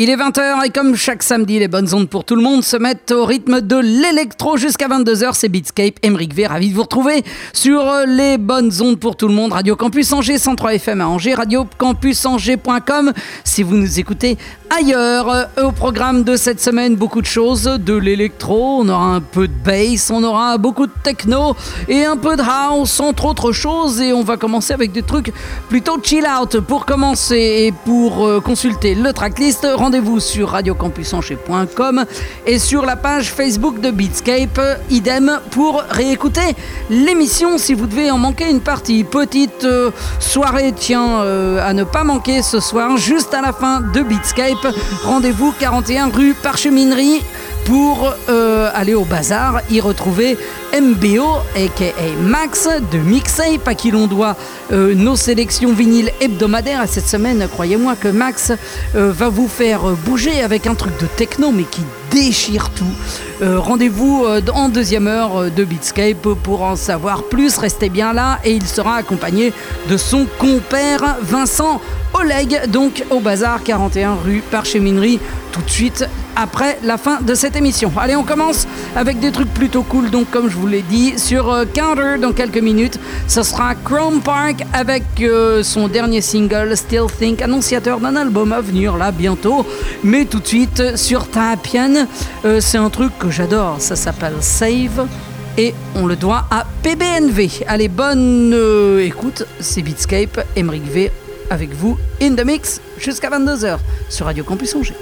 Il est 20h et comme chaque samedi, les bonnes ondes pour tout le monde se mettent au rythme de l'électro jusqu'à 22h. C'est Beatscape. Emeric V, ravi de vous retrouver sur les bonnes ondes pour tout le monde. Radio Campus Angers, 103 FM à Angers, radiocampusangers.com si vous nous écoutez ailleurs. Au programme de cette semaine, beaucoup de choses. De l'électro, on aura un peu de bass, on aura beaucoup de techno et un peu de house, entre autres choses. Et on va commencer avec des trucs plutôt chill out. Pour commencer et pour euh, consulter le tracklist, rendez-vous sur radiocampusangers.com et sur la page Facebook de Beatscape. Idem pour réécouter l'émission si vous devez en manquer une partie. Petite euh, soirée, tiens, euh, à ne pas manquer ce soir, juste à la fin de Beatscape. Rendez-vous 41 rue Parcheminerie pour euh, aller au bazar, y retrouver MBO, aka Max, de Mixape, à qui l'on doit euh, nos sélections vinyles hebdomadaires. Et cette semaine, croyez-moi que Max euh, va vous faire bouger avec un truc de techno, mais qui déchire tout. Rendez-vous en deuxième heure de Beatscape pour en savoir plus. Restez bien là et il sera accompagné de son compère Vincent Oleg, donc au bazar 41 rue Parcheminerie, tout de suite après la fin de cette émission. Allez, on commence avec des trucs plutôt cool, donc comme je vous l'ai dit, sur euh, Counter dans quelques minutes, ce sera Chrome Park avec euh, son dernier single Still Think, annonciateur d'un album à venir là bientôt. Mais tout de suite sur Tapian, euh, c'est un truc que j'adore, ça s'appelle Save et on le doit à PBNV. Allez, bonne écoute, c'est Beatscape, Emric V avec vous in the mix jusqu'à 22h sur Radio Campus Angers.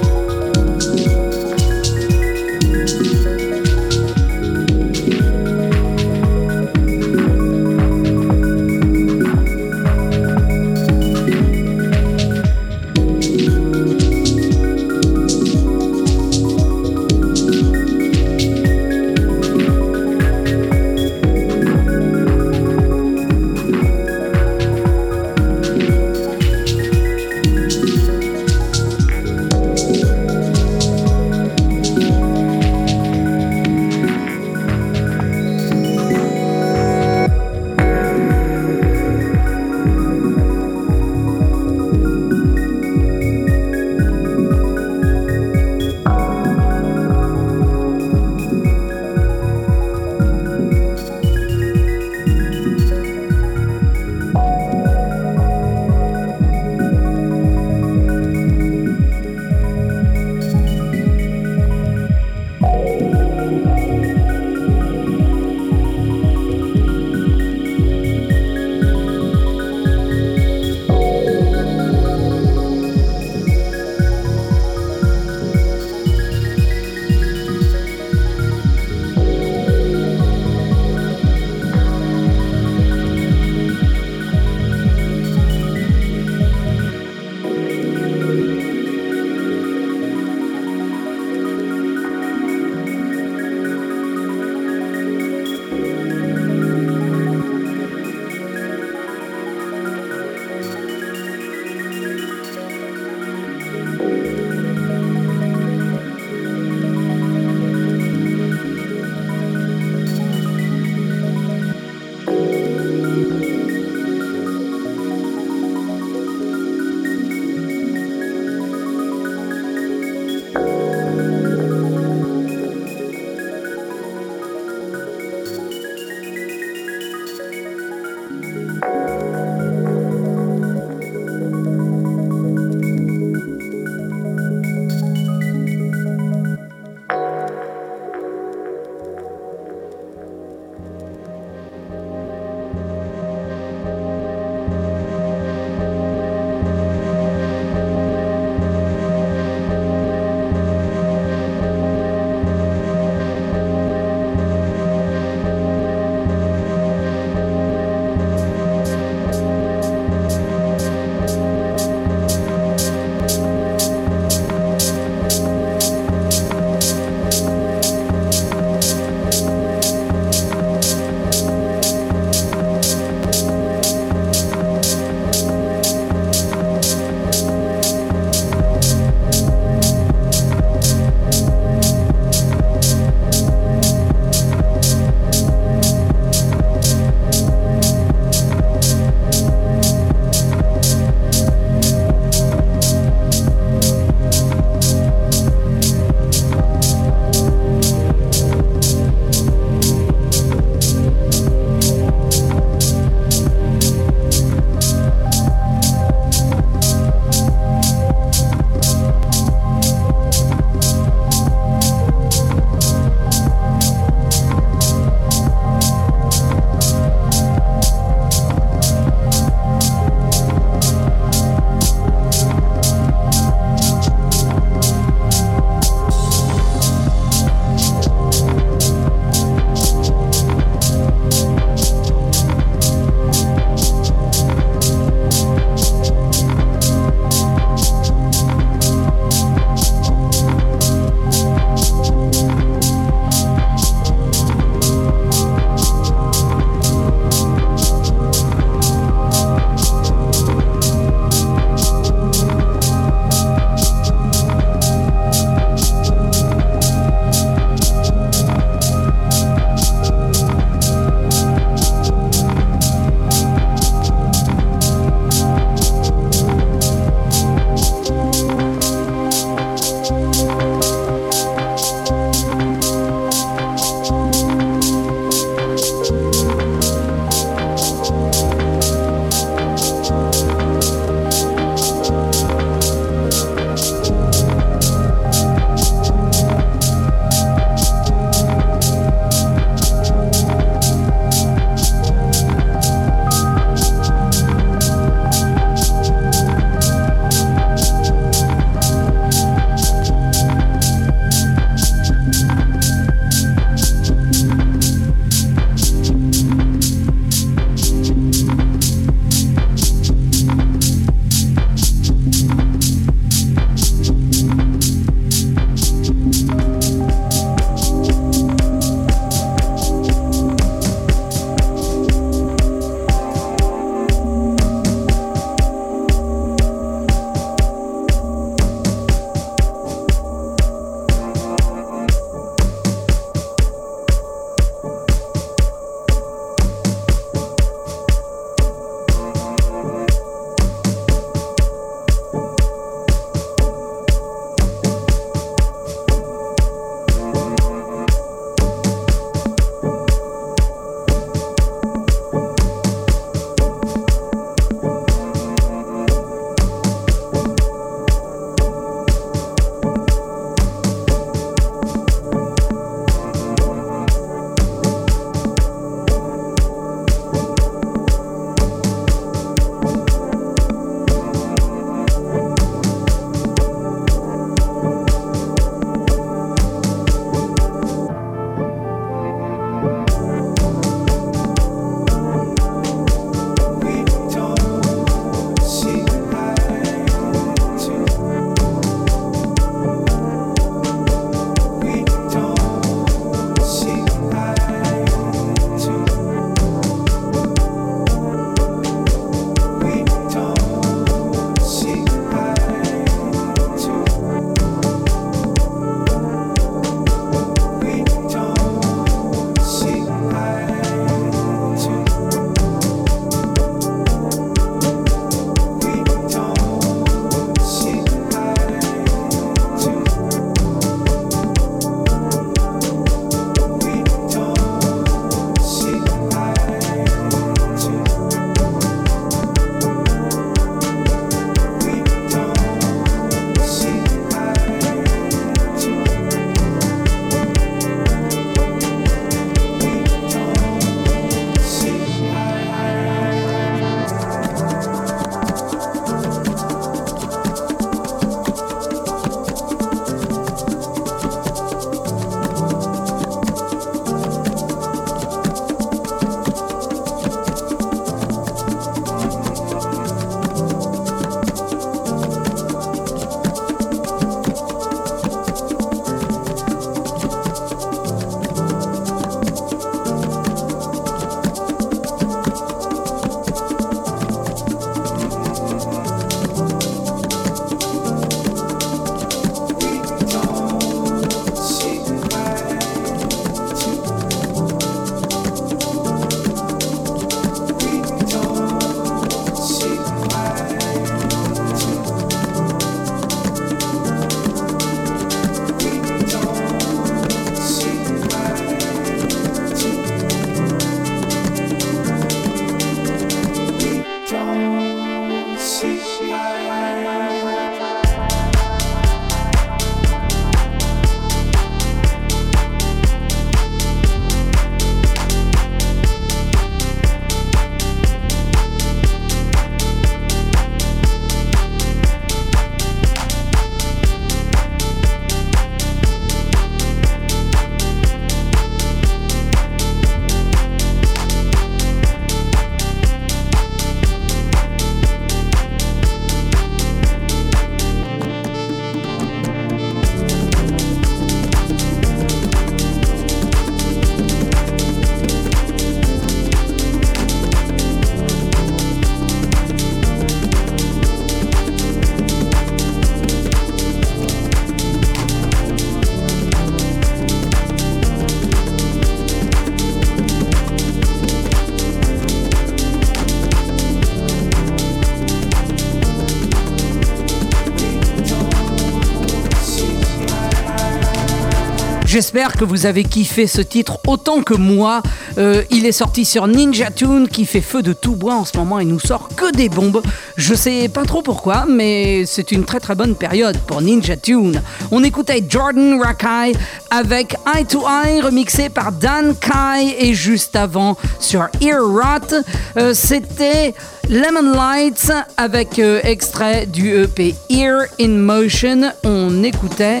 J'espère que vous avez kiffé ce titre autant que moi. Euh, il est sorti sur Ninja Tune qui fait feu de tout bois en ce moment et nous sort que des bombes. Je sais pas trop pourquoi, mais c'est une très très bonne période pour Ninja Tune. On écoutait Jordan Rakai avec Eye to Eye remixé par Dan Kai et juste avant sur Ear Rot, euh, c'était Lemon Lights avec euh, extrait du EP Ear in Motion. On écoutait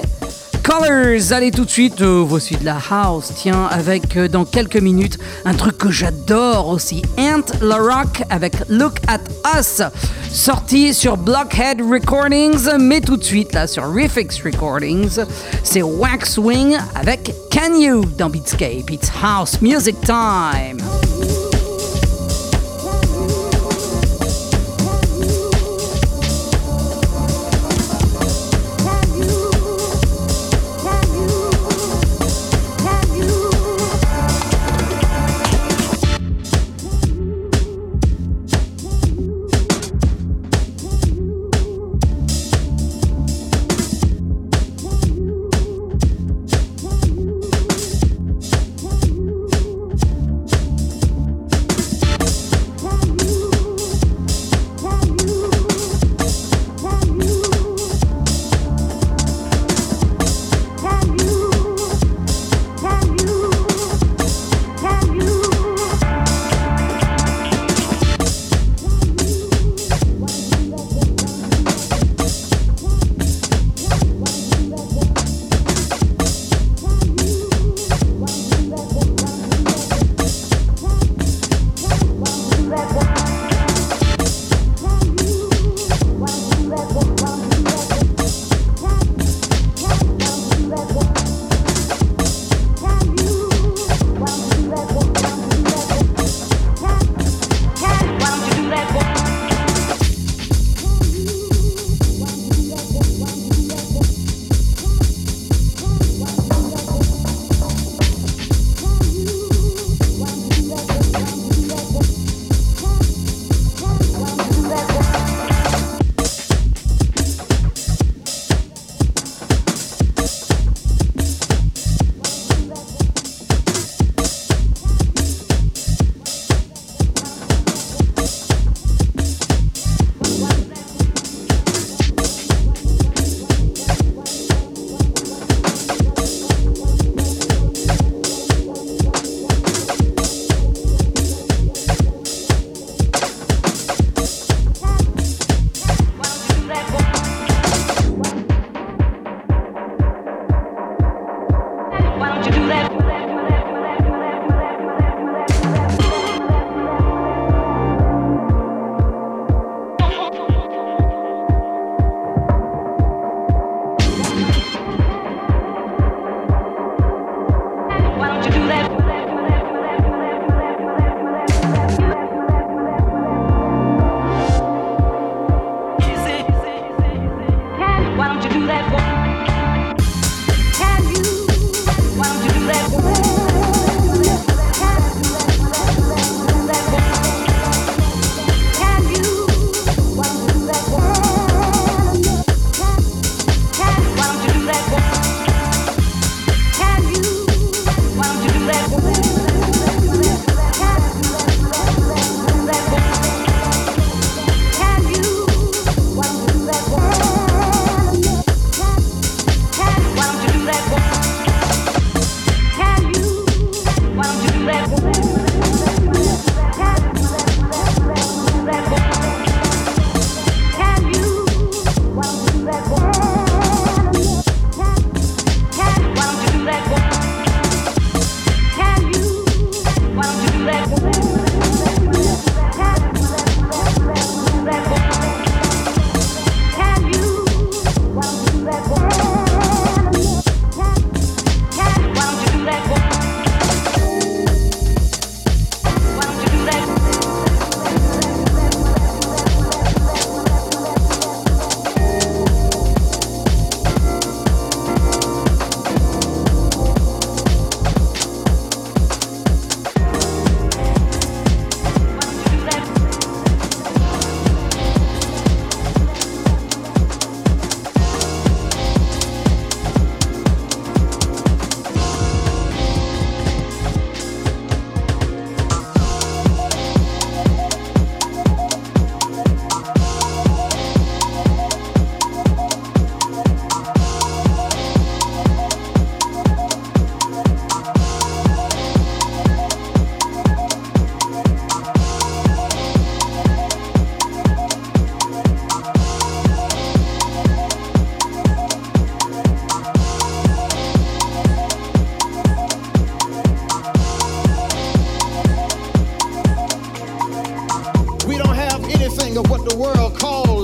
Allez tout de suite, euh, voici de la house, tiens, avec euh, dans quelques minutes un truc que j'adore aussi, Ant La Rock avec Look at Us, sorti sur Blockhead Recordings, mais tout de suite là sur Refix Recordings, c'est Waxwing avec Can You dans Beatscape, it's house music time.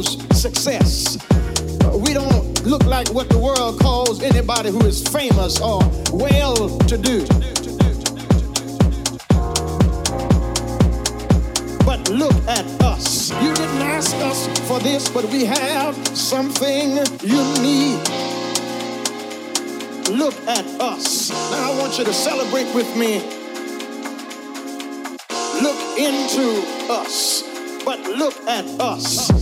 Calls success. We don't look like what the world calls anybody who is famous or well to do. But look at us. You didn't ask us for this, but we have something you need. Look at us. Now I want you to celebrate with me. Look into us, but look at us.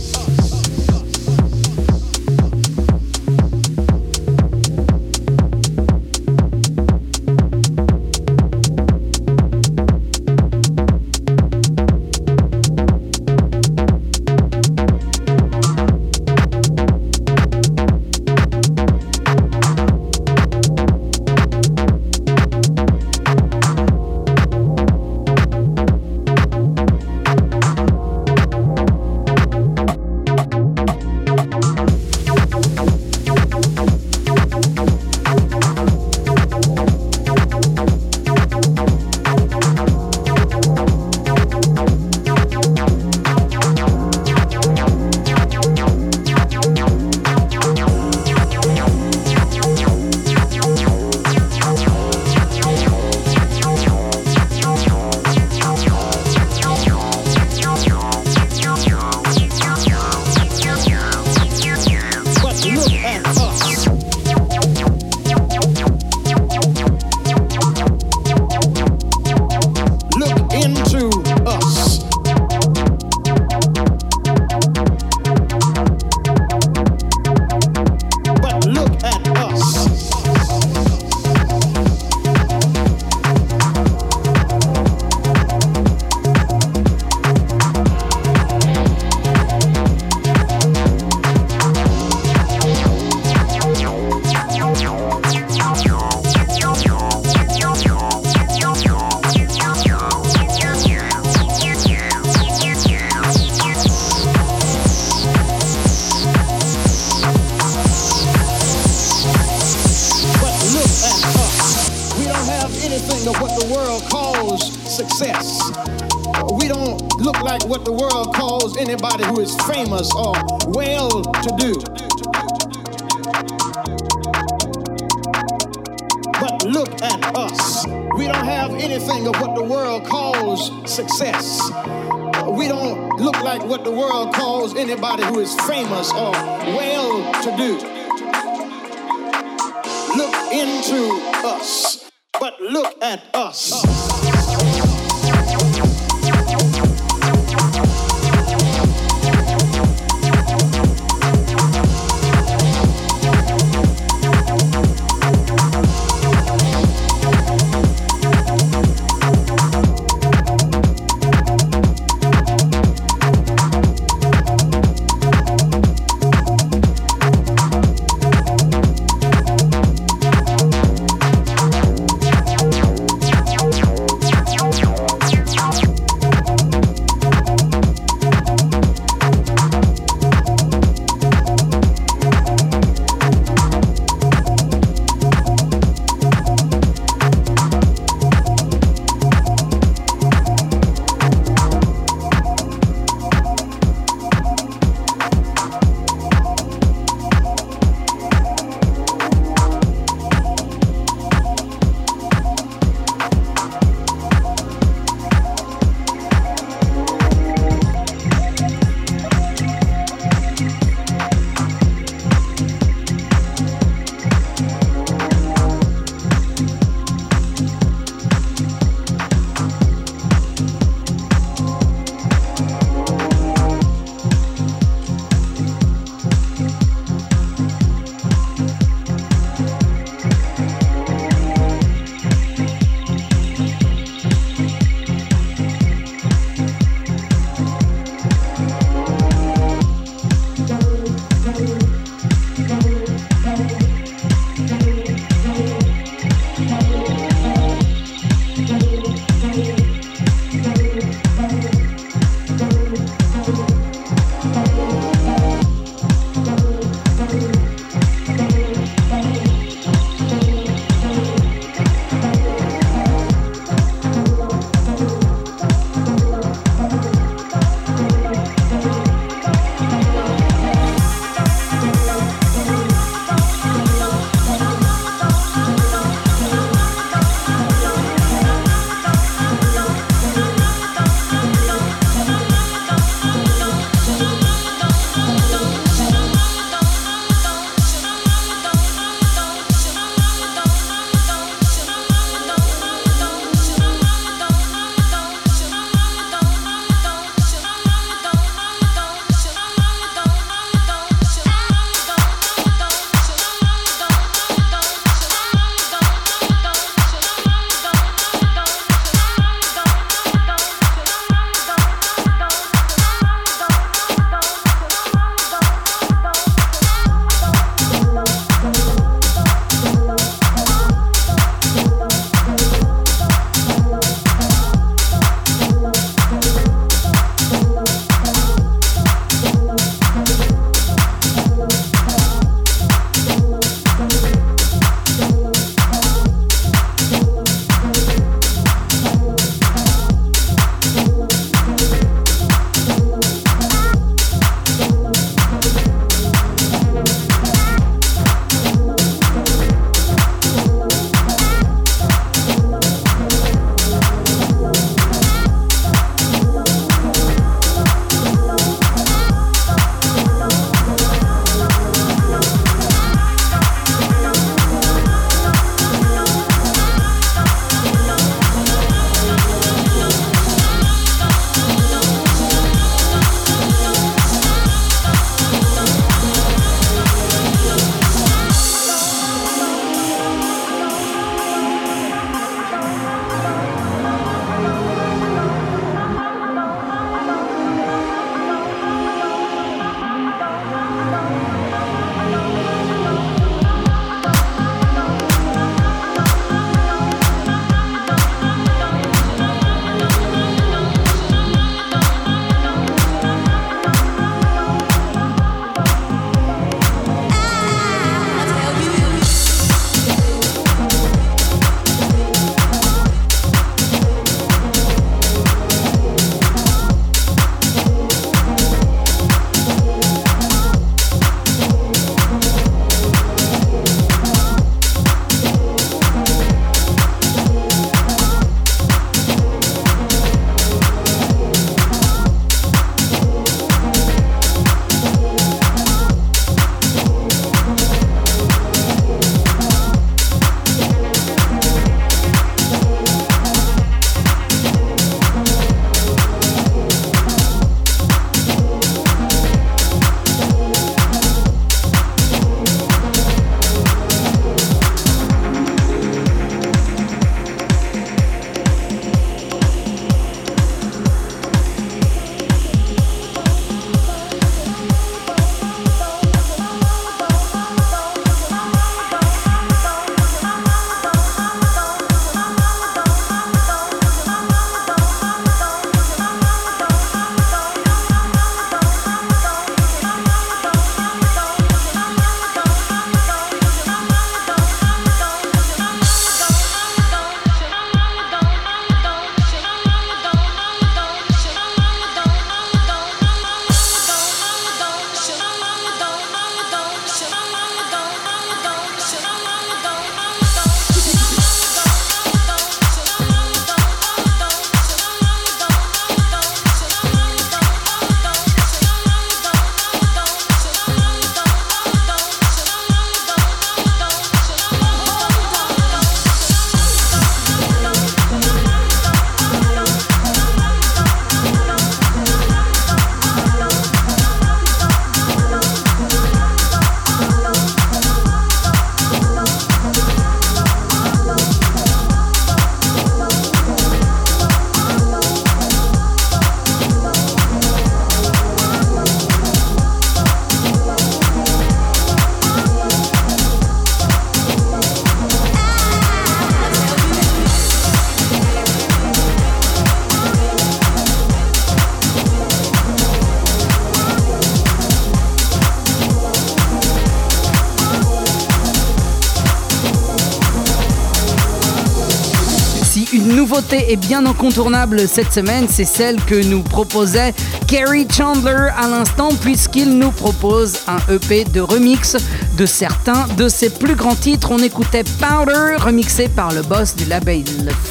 Est bien incontournable cette semaine, c'est celle que nous proposait Kerry Chandler à l'instant, puisqu'il nous propose un EP de remix de certains de ses plus grands titres. On écoutait Powder, remixé par le boss du label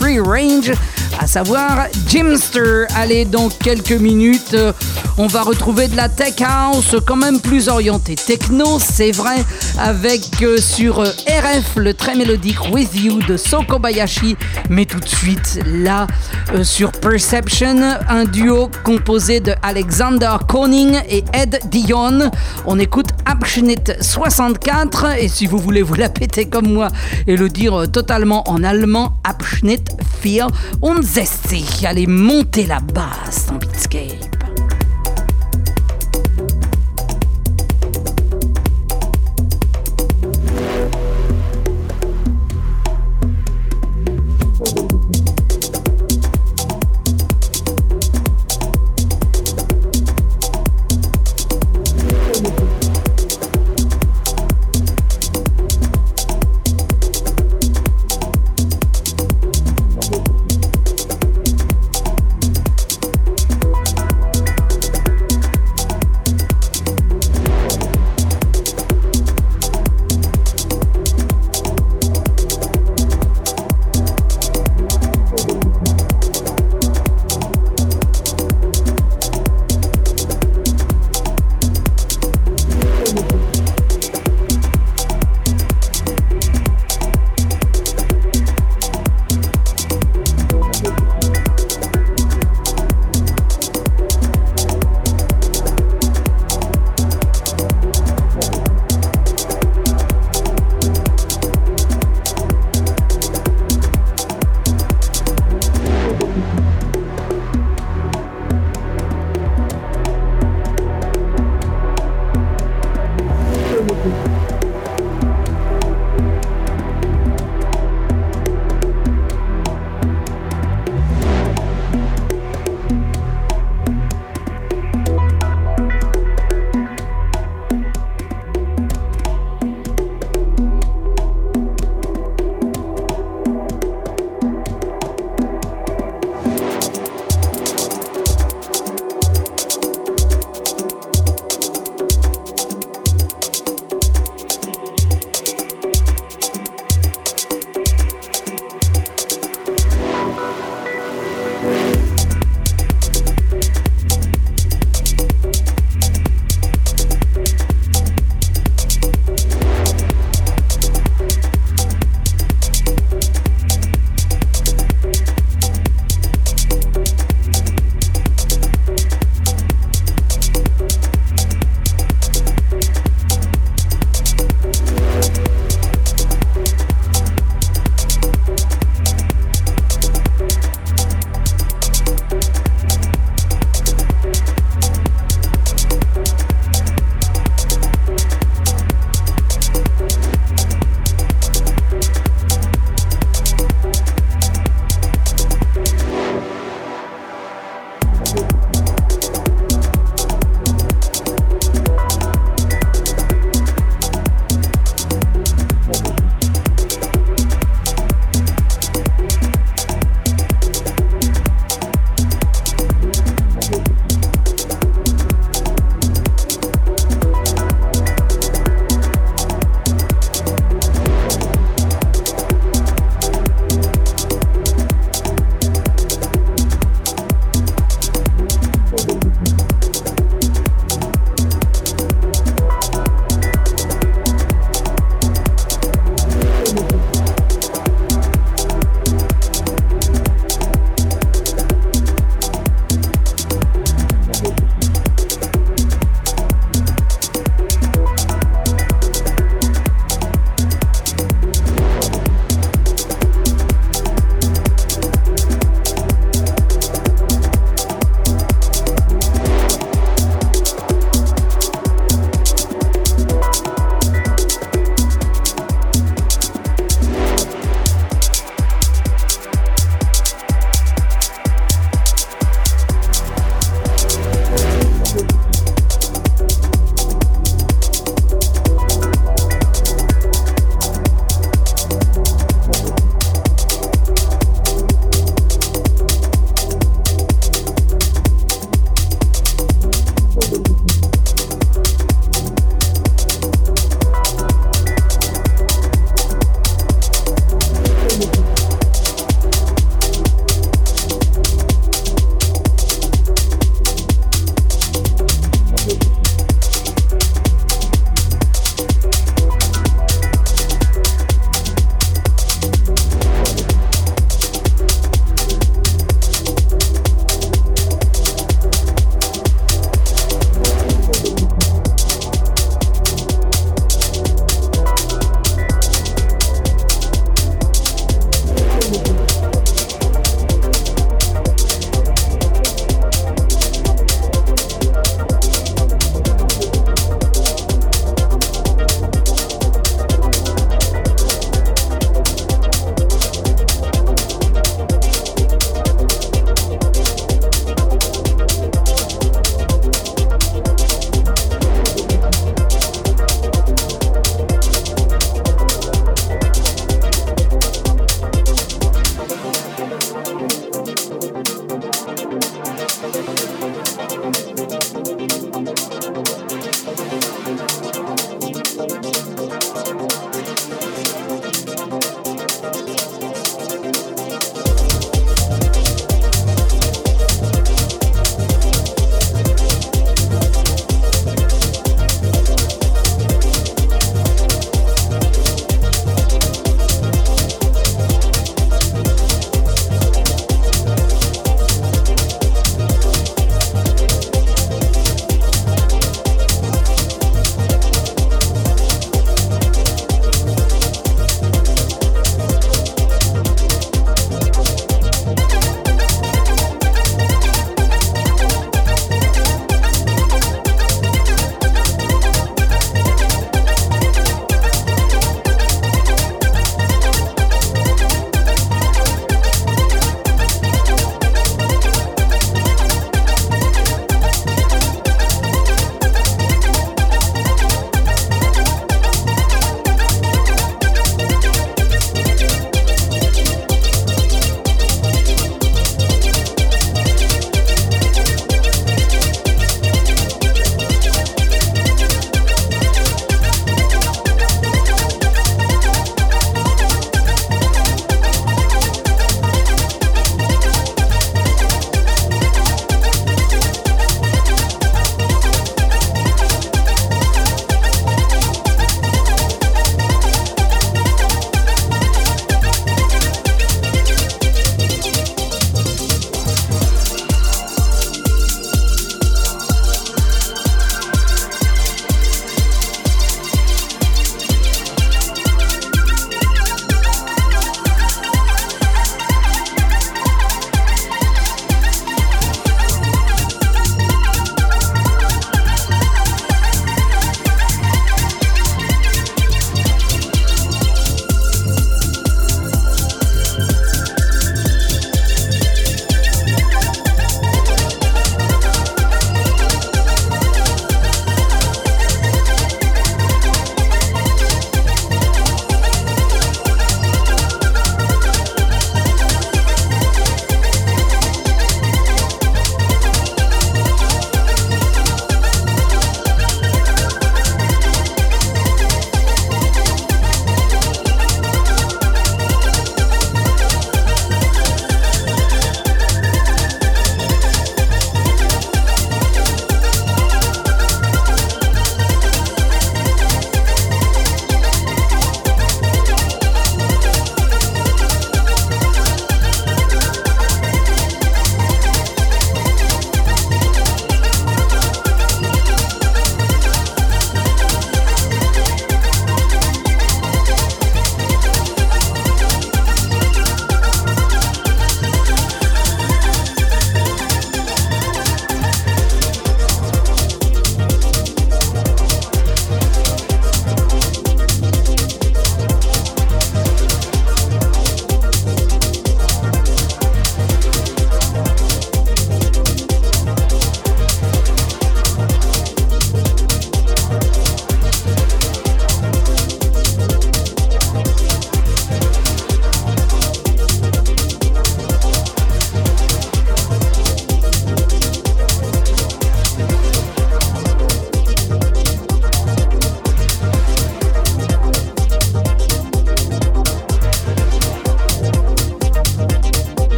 Free Range, à savoir Jimster. Allez, dans quelques minutes, euh, on va retrouver de la tech house, quand même plus orientée techno, c'est vrai, avec euh, sur euh, RF le très mélodique With You de Sokobayashi, mais tout de suite là sur Perception, un duo composé de Alexander Koning et Ed Dion. On écoute Abschnitt 64 et si vous voulez vous la péter comme moi et le dire totalement en allemand, Abschnitt 64. Allez monter la basse.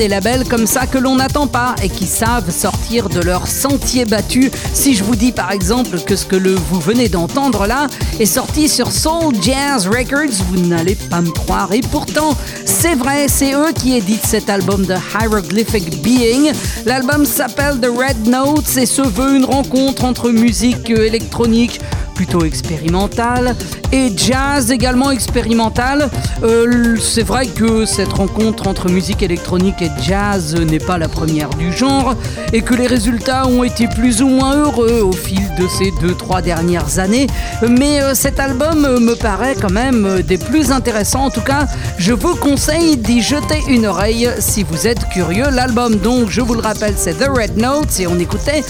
Des labels comme ça que l'on n'attend pas et qui savent sortir de leur sentier battu. Si je vous dis par exemple que ce que le, vous venez d'entendre là est sorti sur Soul Jazz Records, vous n'allez pas me croire. Et pourtant, c'est vrai, c'est eux qui éditent cet album de Hieroglyphic Being. L'album s'appelle The Red Notes et se veut une rencontre entre musique électronique, plutôt expérimental et jazz également expérimental. Euh, c'est vrai que cette rencontre entre musique électronique et jazz n'est pas la première du genre et que les résultats ont été plus ou moins heureux au fil de ces deux trois dernières années. Mais euh, cet album me paraît quand même des plus intéressants. En tout cas, je vous conseille d'y jeter une oreille si vous êtes curieux. L'album donc, je vous le rappelle, c'est The Red Notes et on écoutait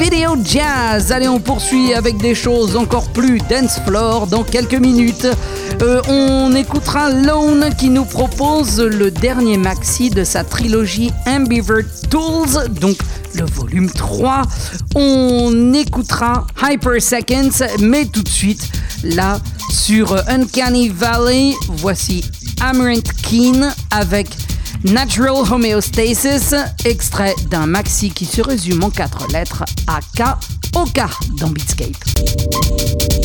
Video Jazz. Allez, on poursuit avec des choses encore plus dance floor dans minutes. Euh, on écoutera Lone qui nous propose le dernier maxi de sa trilogie Ambivert Tools, donc le volume 3. On écoutera Hyper Seconds, mais tout de suite, là, sur Uncanny Valley, voici Amarant Keen avec Natural Homeostasis, extrait d'un maxi qui se résume en quatre lettres AK OK dans Beatscape.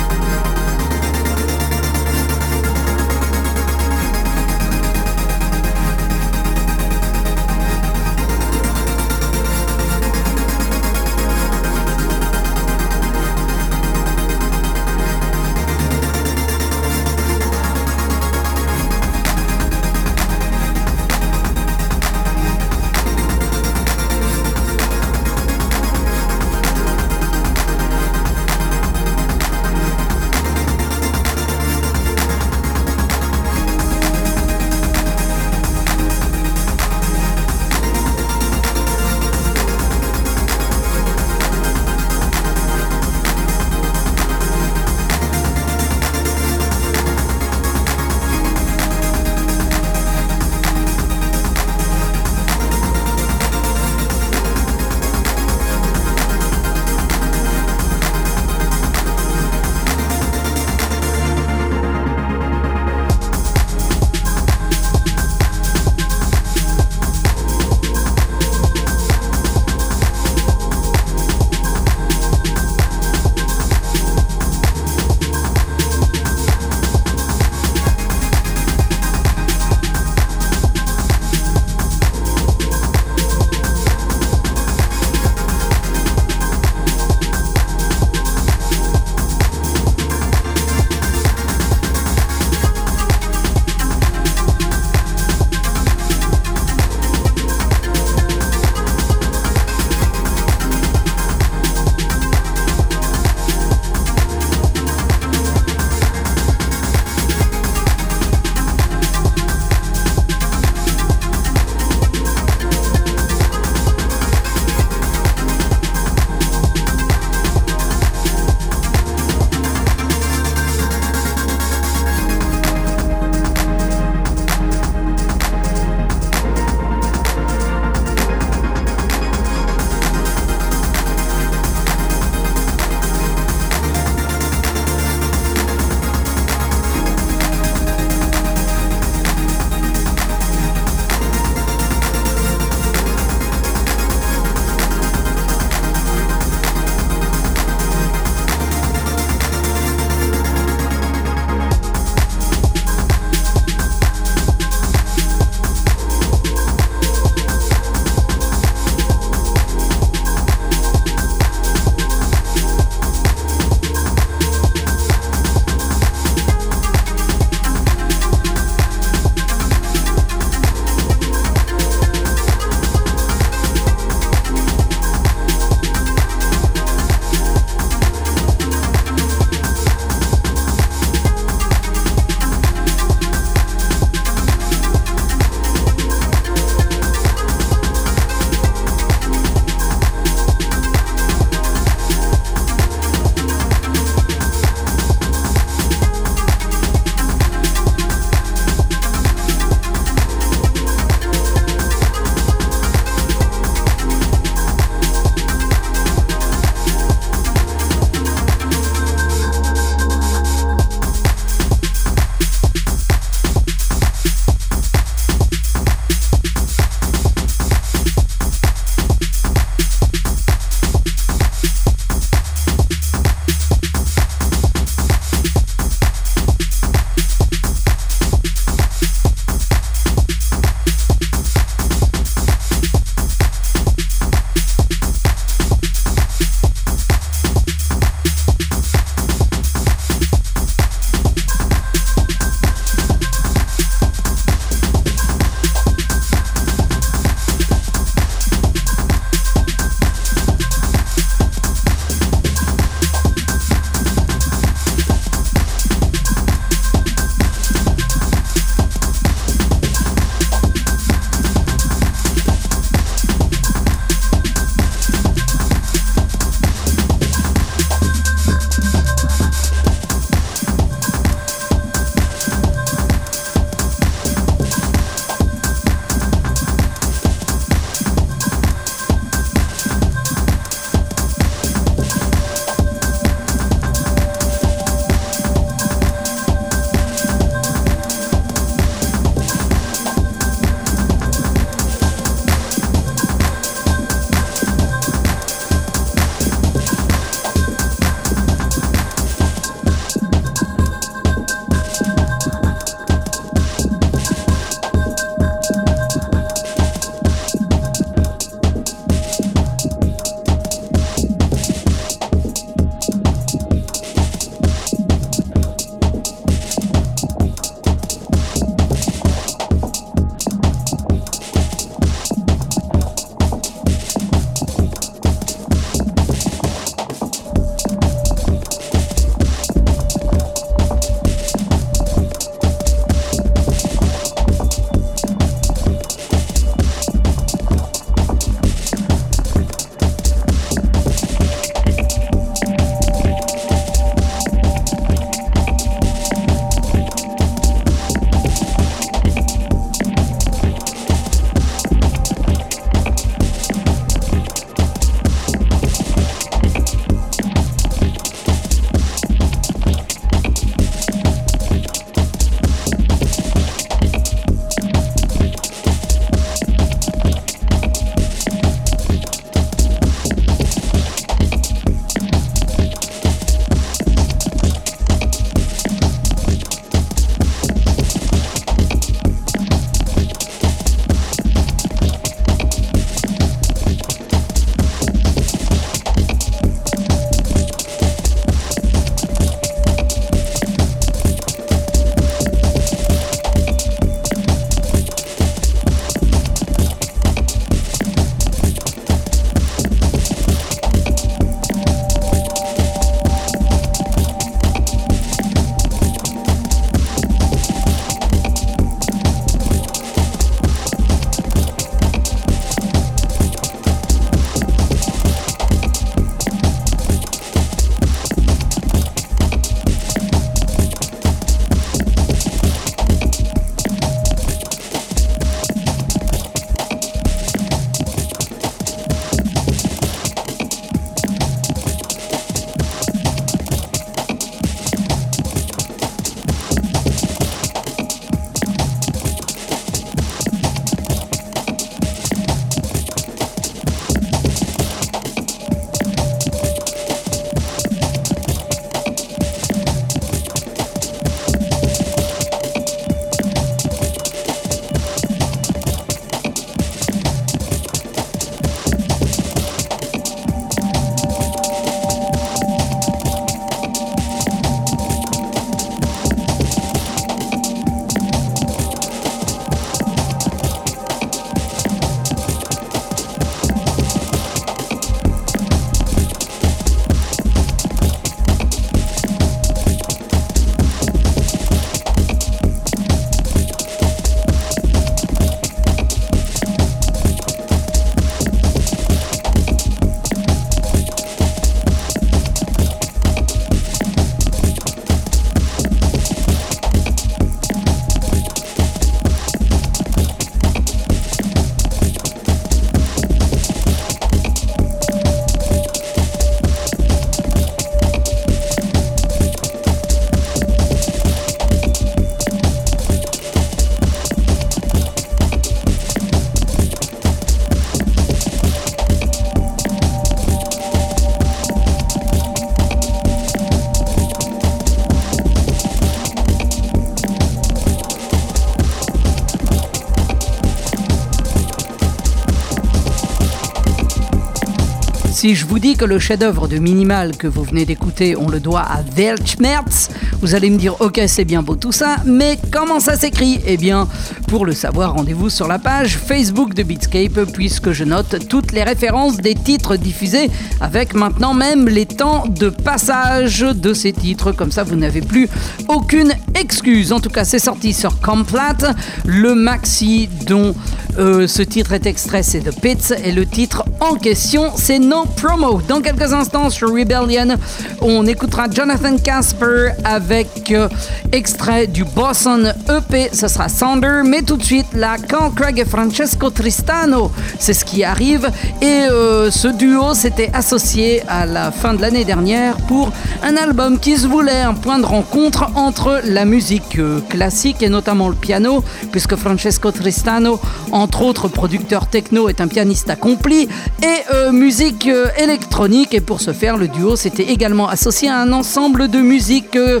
Si je vous dis que le chef-d'œuvre de Minimal que vous venez d'écouter, on le doit à Weltschmerz, vous allez me dire ok c'est bien beau tout ça, mais comment ça s'écrit? Eh bien, pour le savoir, rendez-vous sur la page Facebook de Beatscape puisque je note toutes les références des titres diffusés avec maintenant même les temps de passage de ces titres. Comme ça, vous n'avez plus aucune excuse. En tout cas, c'est sorti sur Complat, le maxi dont euh, ce titre est extrait, c'est The Pits et le titre question, c'est No Promo. Dans quelques instants sur Rebellion, on écoutera Jonathan Casper avec euh, extrait du Boston EP, ce sera Sander, mais tout de suite là, quand Craig et Francesco Tristano, c'est ce qui arrive. Et euh, ce duo s'était associé à la fin de l'année dernière pour un album qui se voulait un point de rencontre entre la musique classique et notamment le piano, puisque Francesco Tristano en entre autres producteur techno, est un pianiste accompli, et euh, musique euh, électronique. Et pour ce faire, le duo s'était également associé à un ensemble de musique euh,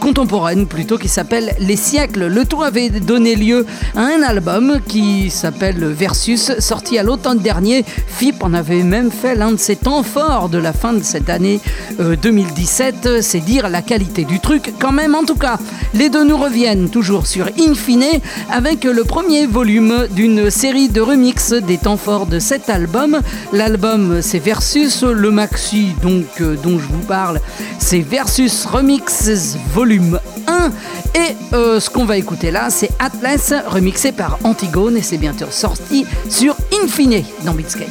contemporaine plutôt qui s'appelle Les siècles. Le tout avait donné lieu à un album qui s'appelle Versus, sorti à l'automne dernier. FIP en avait même fait l'un de ses temps forts de la fin de cette année 2017. C'est dire la qualité du truc quand même. En tout cas, les deux nous reviennent toujours sur Infine avec le premier volume d'une série de remix des temps forts de album. L'album c'est Versus, le maxi donc euh, dont je vous parle c'est Versus Remixes volume 1 et euh, ce qu'on va écouter là c'est Atlas remixé par Antigone et c'est bientôt sorti sur Infine dans Beatscape.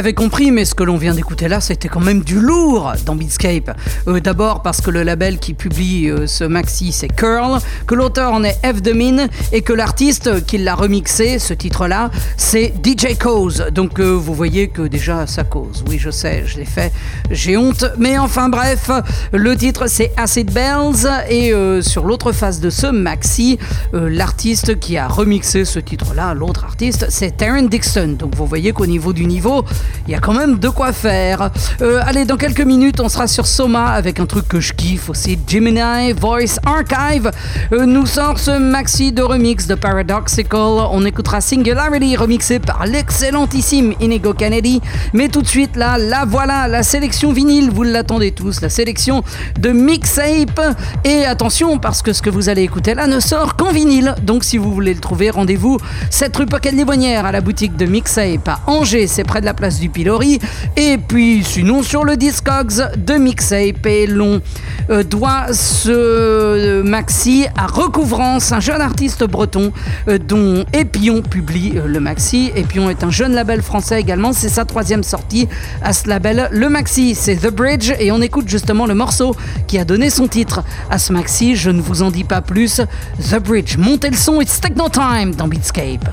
L'avez compris, mais ce que l'on vient d'écouter là, c'était quand même du lourd dans Beatscape. Euh, d'abord parce que le label qui publie euh, ce maxi, c'est Curl, que l'auteur en est F. Demin et que l'artiste qui l'a remixé, ce titre-là, c'est DJ Cause. Donc euh, vous voyez que déjà ça cause. Oui, je sais, je l'ai fait, j'ai honte. Mais enfin bref, le titre c'est Acid Bells et sur l'autre face de ce maxi, l'artiste qui a remixé ce titre-là, l'autre artiste, c'est Taryn Dixon. Donc vous voyez qu'au niveau du niveau, il y a quand même de quoi faire. Euh, allez, dans quelques minutes, on sera sur Soma avec un truc que je kiffe aussi, Gemini Voice Archive. Euh, nous sort ce maxi de remix de Paradoxical. On écoutera Singularity remixé par l'excellentissime Inigo Kennedy. Mais tout de suite, là, la voilà, la sélection vinyle, vous l'attendez tous, la sélection de Mixape. Et attention, parce que ce que vous allez écouter là ne sort qu'en vinyle. Donc si vous voulez le trouver, rendez-vous cette rue Pocket Livonnière à la boutique de Mixape à Angers, c'est près de la place du Pilori. Et puis sinon sur le Discogs de Mixape et l'on euh, doit ce euh, maxi à Recouvrance, un jeune artiste breton euh, dont Epion publie le maxi. Epion est un jeune label français également, c'est sa troisième sortie à ce label. Le maxi c'est The Bridge et on écoute justement le morceau qui a donné son titre à ce maxi. Je ne vous en dis pas plus. The Bridge, montez le son, it's techno time dans Beatscape.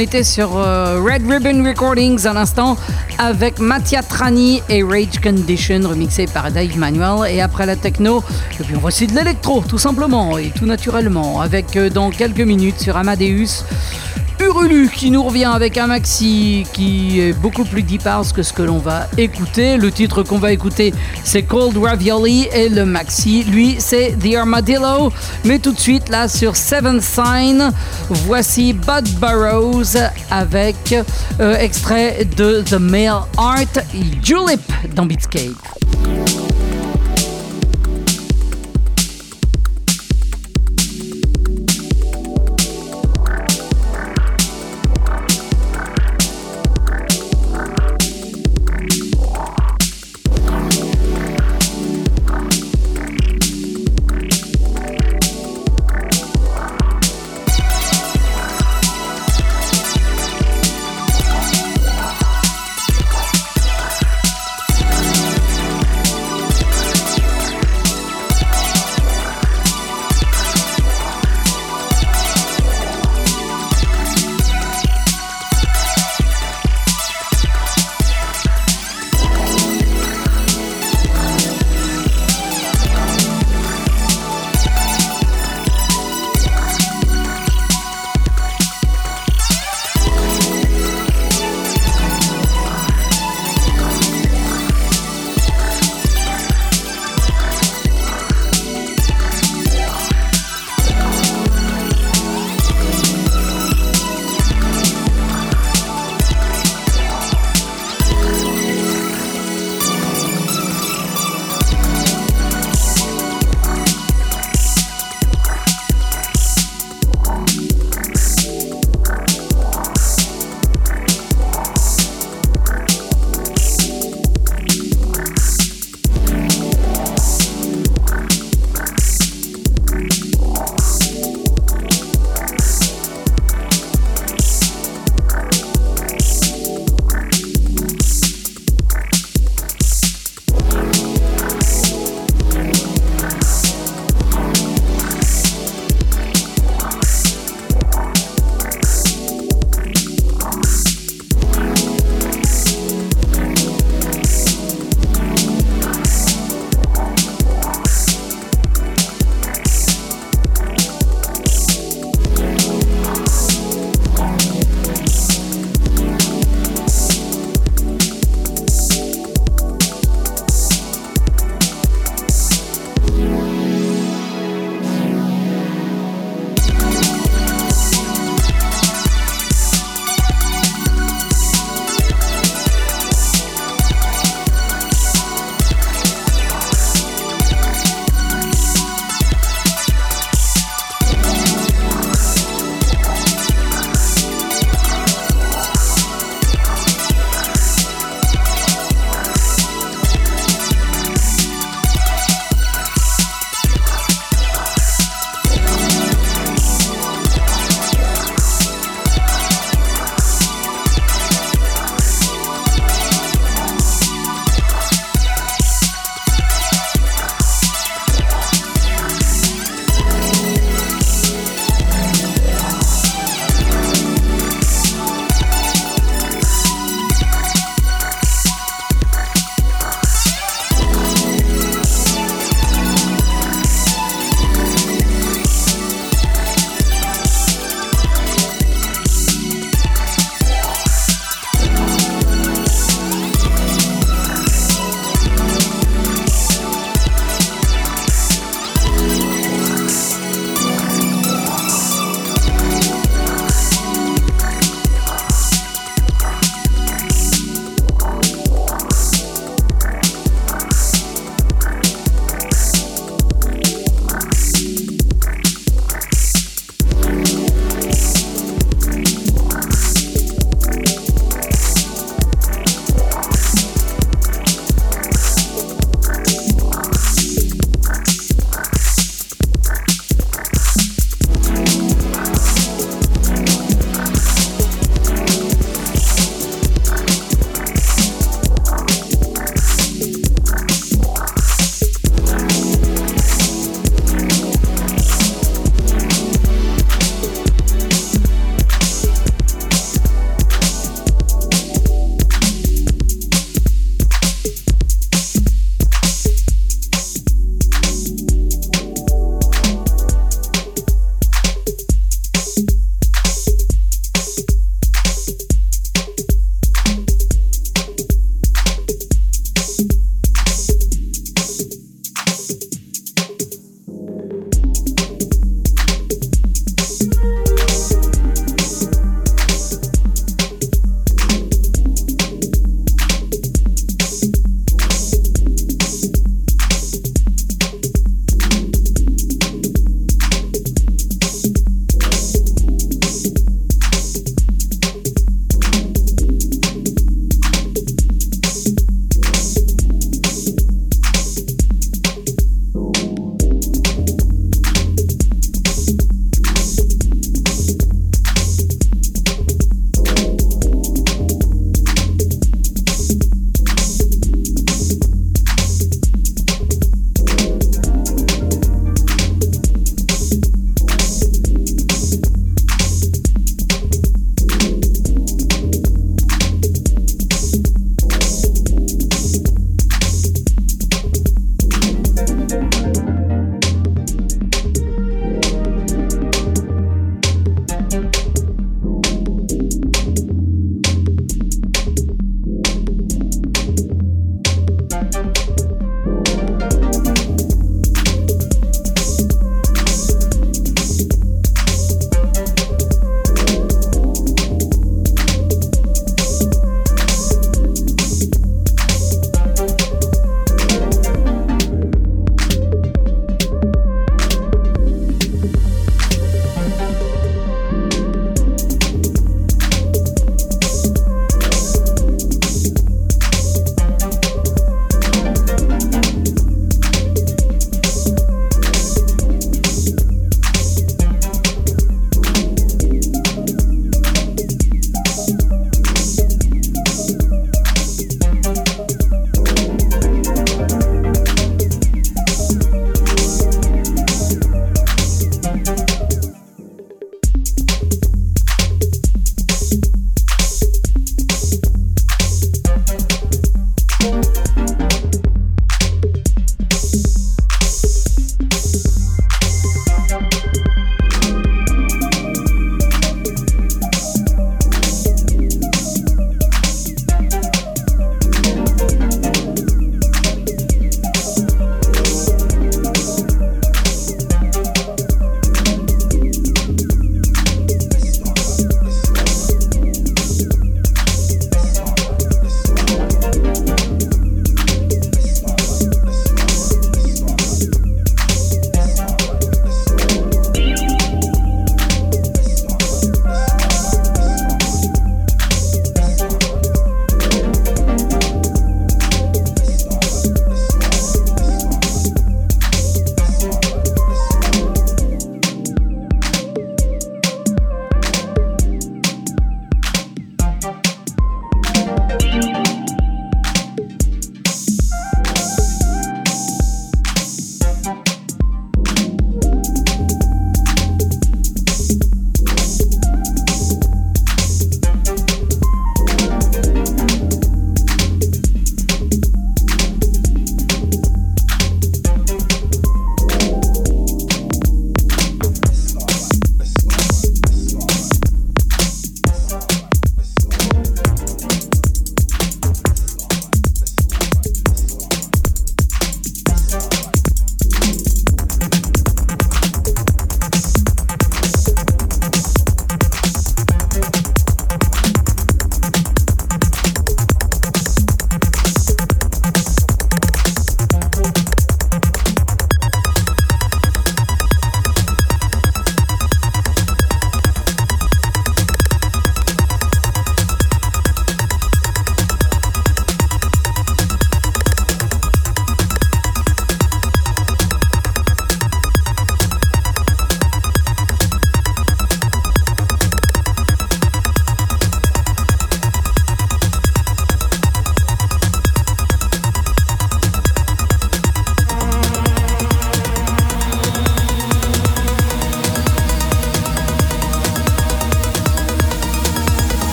Était sur euh, Red Ribbon Recordings à l'instant avec Mattia Trani et Rage Condition remixé par Dave Manuel. Et après la techno, et puis on voici de l'électro tout simplement et tout naturellement avec euh, dans quelques minutes sur Amadeus Urulu qui nous revient avec un maxi qui est beaucoup plus deep house que ce que l'on va écouter. Le titre qu'on va écouter c'est Cold Ravioli et le maxi lui c'est The Armadillo. Mais tout de suite là sur Seven Sign, voici Bud Burrows avec euh, extrait de The Male Art Julep dans Beatscape.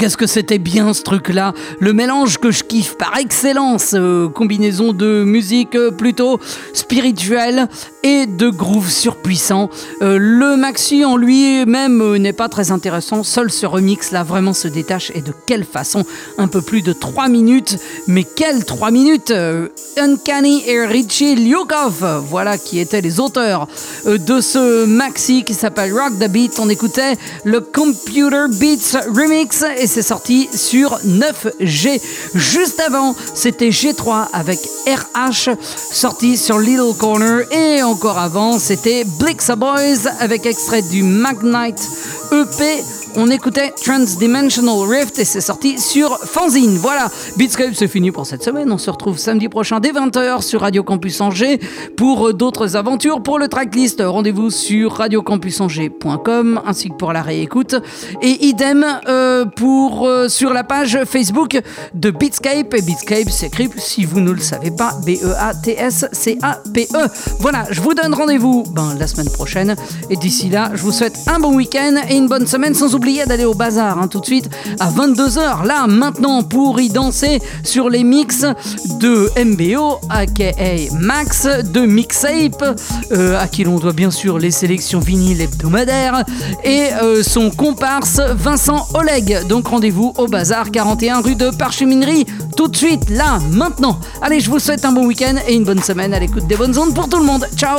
Qu'est-ce que c'était bien ce truc-là. Le mélange que je kiffe par excellence, euh, combinaison de musique euh, plutôt spirituelle et de groove Euh, le maxi en lui-même n'est pas très intéressant, seul ce remix là vraiment se détache. Et de quelle façon? Un peu plus de 3 minutes, mais quelles 3 minutes? Uncanny et Richie Lyukov, voilà qui étaient les auteurs de ce maxi qui s'appelle Rock the Beat. On écoutait le Computer Beats Remix et c'est sorti sur 9G. Juste avant, c'était G3 avec RH sorti sur Little Corner. Et encore avant, c'était Blixa Boys avec extrait du Magnite EP on écoutait Transdimensional Rift et c'est sorti sur Fanzine. Voilà, Beatscape c'est fini pour cette semaine. On se retrouve samedi prochain dès 20h sur Radio Campus Angers pour d'autres aventures. Pour le tracklist, rendez-vous sur radiocampusangers.com ainsi que pour la réécoute. Et idem euh, pour euh, sur la page Facebook de Beatscape. Et Beatscape s'écrit, si vous ne le savez pas, B-E-A-T-S-C-A-P-E. -E. Voilà, je vous donne rendez-vous ben, la semaine prochaine. Et d'ici là, je vous souhaite un bon week-end bonne semaine sans oublier d'aller au bazar hein, tout de suite à 22h, là maintenant, pour y danser sur les mix de MBO, aka Max, de Mixape, euh, à qui l'on doit bien sûr les sélections vinyles hebdomadaires, et euh, son comparse Vincent Oleg. Donc rendez-vous au bazar 41 rue de Parcheminerie, tout de suite, là, maintenant. Allez, je vous souhaite un bon week-end et une bonne semaine à l'écoute des bonnes ondes pour tout le monde. Ciao